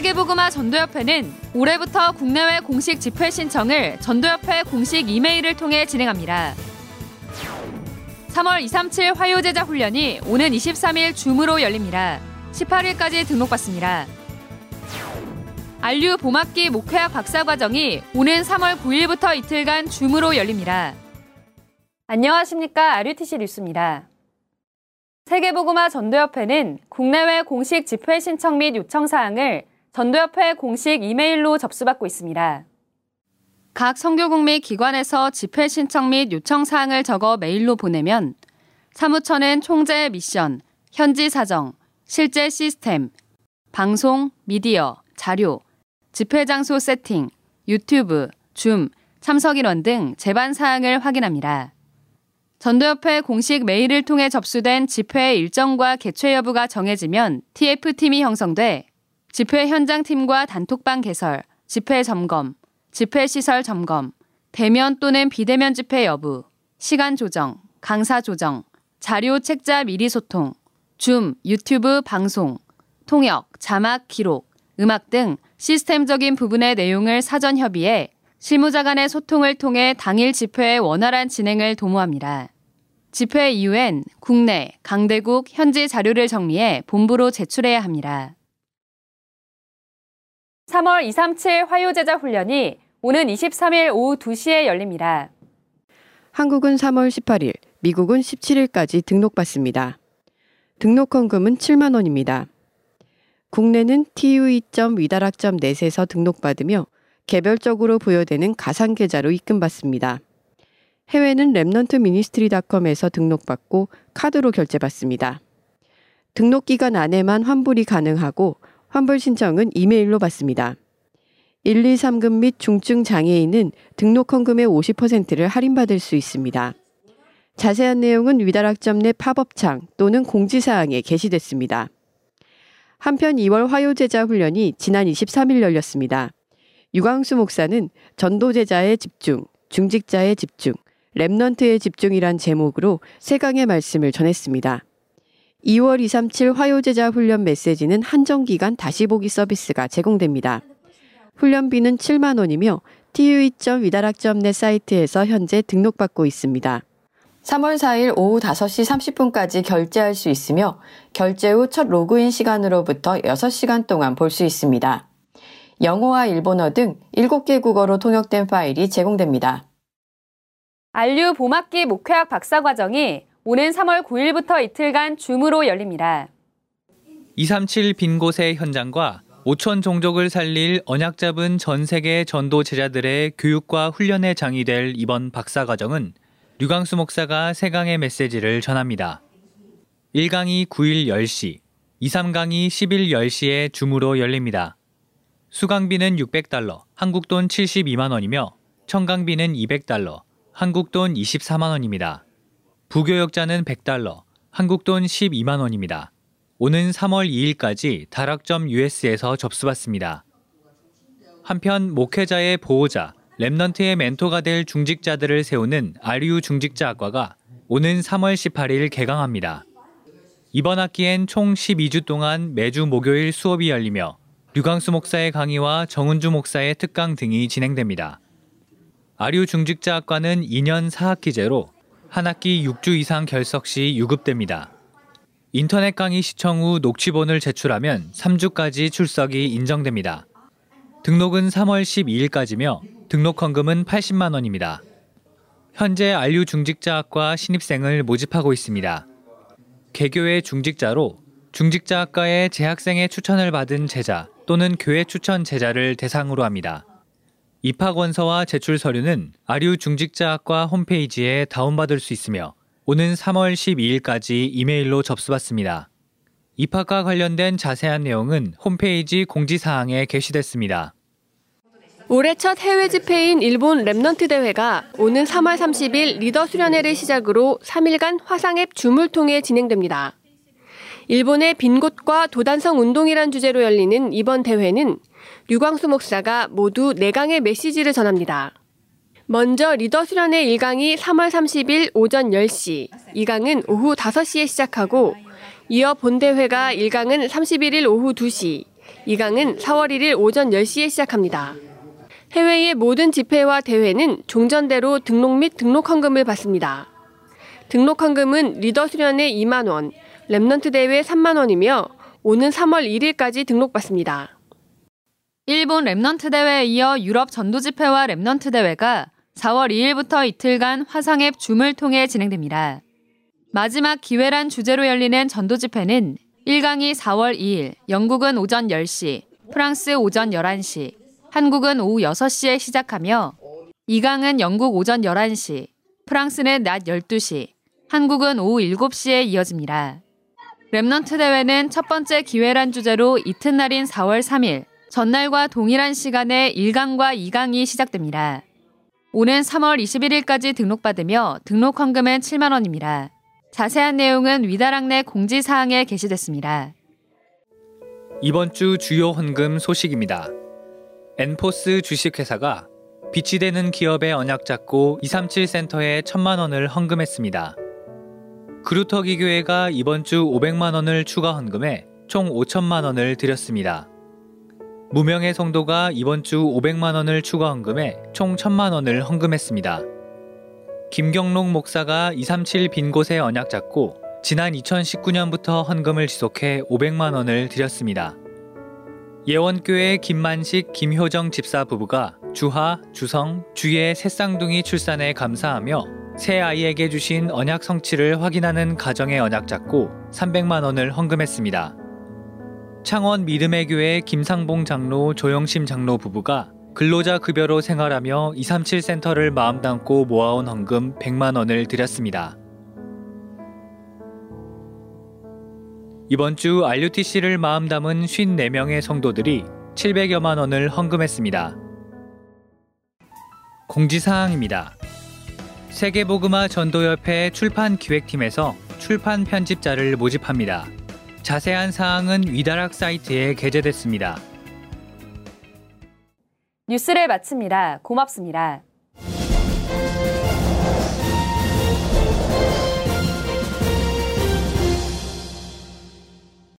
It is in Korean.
세계보그마 전도협회는 올해부터 국내외 공식 집회 신청을 전도협회 공식 이메일을 통해 진행합니다. 3월 237 화요제자 훈련이 오는 23일 줌으로 열립니다. 18일까지 등록받습니다. 안류 봄학기 목회학 박사과정이 오는 3월 9일부터 이틀간 줌으로 열립니다. 안녕하십니까. RUTC 뉴스입니다. 세계보그마 전도협회는 국내외 공식 집회 신청 및 요청 사항을 전도협회 공식 이메일로 접수받고 있습니다. 각 성교국 및 기관에서 집회 신청 및 요청 사항을 적어 메일로 보내면 사무처는 총재 미션, 현지 사정, 실제 시스템, 방송, 미디어, 자료, 집회 장소 세팅, 유튜브, 줌, 참석 인원 등 제반 사항을 확인합니다. 전도협회 공식 메일을 통해 접수된 집회 일정과 개최 여부가 정해지면 TF팀이 형성돼 집회 현장팀과 단톡방 개설, 집회 점검, 집회 시설 점검, 대면 또는 비대면 집회 여부, 시간 조정, 강사 조정, 자료 책자 미리 소통, 줌, 유튜브 방송, 통역, 자막 기록, 음악 등 시스템적인 부분의 내용을 사전 협의해 실무자 간의 소통을 통해 당일 집회의 원활한 진행을 도모합니다. 집회 이후엔 국내, 강대국, 현지 자료를 정리해 본부로 제출해야 합니다. 3월 237 화요제자 훈련이 오는 23일 오후 2시에 열립니다. 한국은 3월 18일, 미국은 17일까지 등록받습니다. 등록 헌금은 7만 원입니다. 국내는 tue.위다락.net에서 등록받으며 개별적으로 부여되는 가상 계좌로 입금받습니다. 해외는 Remnant Ministry.com에서 등록받고 카드로 결제받습니다. 등록 기간 안에만 환불이 가능하고 환불 신청은 이메일로 받습니다. 1, 2, 3급 및 중증 장애인은 등록 헌금의 50%를 할인받을 수 있습니다. 자세한 내용은 위다락점 내 팝업창 또는 공지사항에 게시됐습니다. 한편 2월 화요제자 훈련이 지난 23일 열렸습니다. 유광수 목사는 전도제자의 집중, 중직자의 집중, 랩넌트의 집중이란 제목으로 세 강의 말씀을 전했습니다. 2월 237 화요제자 훈련 메시지는 한정기간 다시 보기 서비스가 제공됩니다. 훈련비는 7만 원이며 tue.위다락.net 사이트에서 현재 등록받고 있습니다. 3월 4일 오후 5시 30분까지 결제할 수 있으며 결제 후 첫 로그인 시간으로부터 6시간 동안 볼 수 있습니다. 영어와 일본어 등 7개 국어로 통역된 파일이 제공됩니다. 안류 봄학기 목회학 박사과정이 오는 3월 9일부터 이틀간 줌으로 열립니다. 237 빈 곳의 현장과 5천 종족을 살릴 언약 잡은 전 세계 전도 제자들의 교육과 훈련의 장이 될 이번 박사 과정은 류광수 목사가 세강의 메시지를 전합니다. 1강이 9일 10시, 2, 3강이 10일 10시에 줌으로 열립니다. 수강비는 600달러, 한국 돈 72만 원이며 청강비는 200달러, 한국 돈 24만 원입니다. 부교역자는 100달러, 한국 돈 12만 원입니다. 오는 3월 2일까지 다락점 US에서 접수받습니다. 한편 목회자의 보호자, 랩넌트의 멘토가 될 중직자들을 세우는 RU 중직자 학과가 오는 3월 18일 개강합니다. 이번 학기엔 총 12주 동안 매주 목요일 수업이 열리며 류광수 목사의 강의와 정은주 목사의 특강 등이 진행됩니다. RU 중직자 학과는 2년 4학기제로 한 학기 6주 이상 결석 시 유급됩니다. 인터넷 강의 시청 후 녹취본을 제출하면 3주까지 출석이 인정됩니다. 등록은 3월 12일까지며 등록 헌금은 80만 원입니다. 현재 안류 중직자학과 신입생을 모집하고 있습니다. 개교의 중직자로 중직자학과의 재학생의 추천을 받은 제자 또는 교회 추천 제자를 대상으로 합니다. 입학 원서와 제출 서류는 아류 중직자학과 홈페이지에 다운받을 수 있으며 오는 3월 12일까지 이메일로 접수받습니다. 입학과 관련된 자세한 내용은 홈페이지 공지사항에 게시됐습니다. 올해 첫 해외 집회인 일본 Remnant 대회가 오는 3월 30일 리더 수련회를 시작으로 3일간 화상앱 줌을 통해 진행됩니다. 일본의 빈 곳과 도단성 운동이란 주제로 열리는 이번 대회는 류광수 목사가 모두 4강의 메시지를 전합니다. 먼저 리더 수련회 1강이 3월 30일 오전 10시, 2강은 오후 5시에 시작하고 이어 본대회가 1강은 31일 오후 2시, 이강은 4월 1일 오전 10시에 시작합니다. 해외의 모든 집회와 대회는 종전대로 등록 및 등록 헌금을 받습니다. 등록 헌금은 리더 수련회 2만 원, Remnant 대회 3만 원이며 오는 3월 1일까지 등록받습니다. 일본 Remnant 대회에 이어 유럽 전도 집회와 Remnant 대회가 4월 2일부터 이틀간 화상앱 줌을 통해 진행됩니다. 마지막 기회란 주제로 열리는 전도 집회는 1강이 4월 2일, 영국은 오전 10시, 프랑스 오전 11시, 한국은 오후 6시에 시작하며 2강은 영국 오전 11시, 프랑스는 낮 12시, 한국은 오후 7시에 이어집니다. Remnant 대회는 첫 번째 기회란 주제로 이튿날인 4월 3일, 전날과 동일한 시간에 1강과 2강이 시작됩니다. 오는 3월 21일까지 등록받으며 등록 헌금은 7만 원입니다. 자세한 내용은 위다락 내 공지 사항에 게시됐습니다. 이번 주 주요 헌금 소식입니다. 엔포스 주식회사가 빛이 되는 기업의 언약 잡고 237 센터에 1천만 원을 헌금했습니다. 그루터기 교회가 이번 주 500만 원을 추가 헌금해 총 5천만 원을 드렸습니다. 무명의 성도가 이번 주 500만 원을 추가 헌금해 총 1000만 원을 헌금했습니다. 김경록 목사가 237 빈 곳에 언약 잡고 지난 2019년부터 헌금을 지속해 500만 원을 드렸습니다. 예원교회 김만식, 김효정 집사 부부가 주하, 주성, 주의 새 쌍둥이 출산에 감사하며 새 아이에게 주신 언약 성취를 확인하는 가정의 언약 잡고 300만 원을 헌금했습니다. 창원 믿음의 교회 김상봉 장로, 조영심 장로 부부가 근로자 급여로 생활하며 237 센터를 마음 담고 모아온 헌금 100만 원을 드렸습니다. 이번 주 RUTC를 마음 담은 54명의 성도들이 700여만 원을 헌금했습니다. 공지사항입니다. 세계보그마 전도협회 출판 기획팀에서 출판 편집자를 모집합니다. 자세한 사항은 위다락 사이트에 게재됐습니다. 뉴스를 마칩니다. 고맙습니다.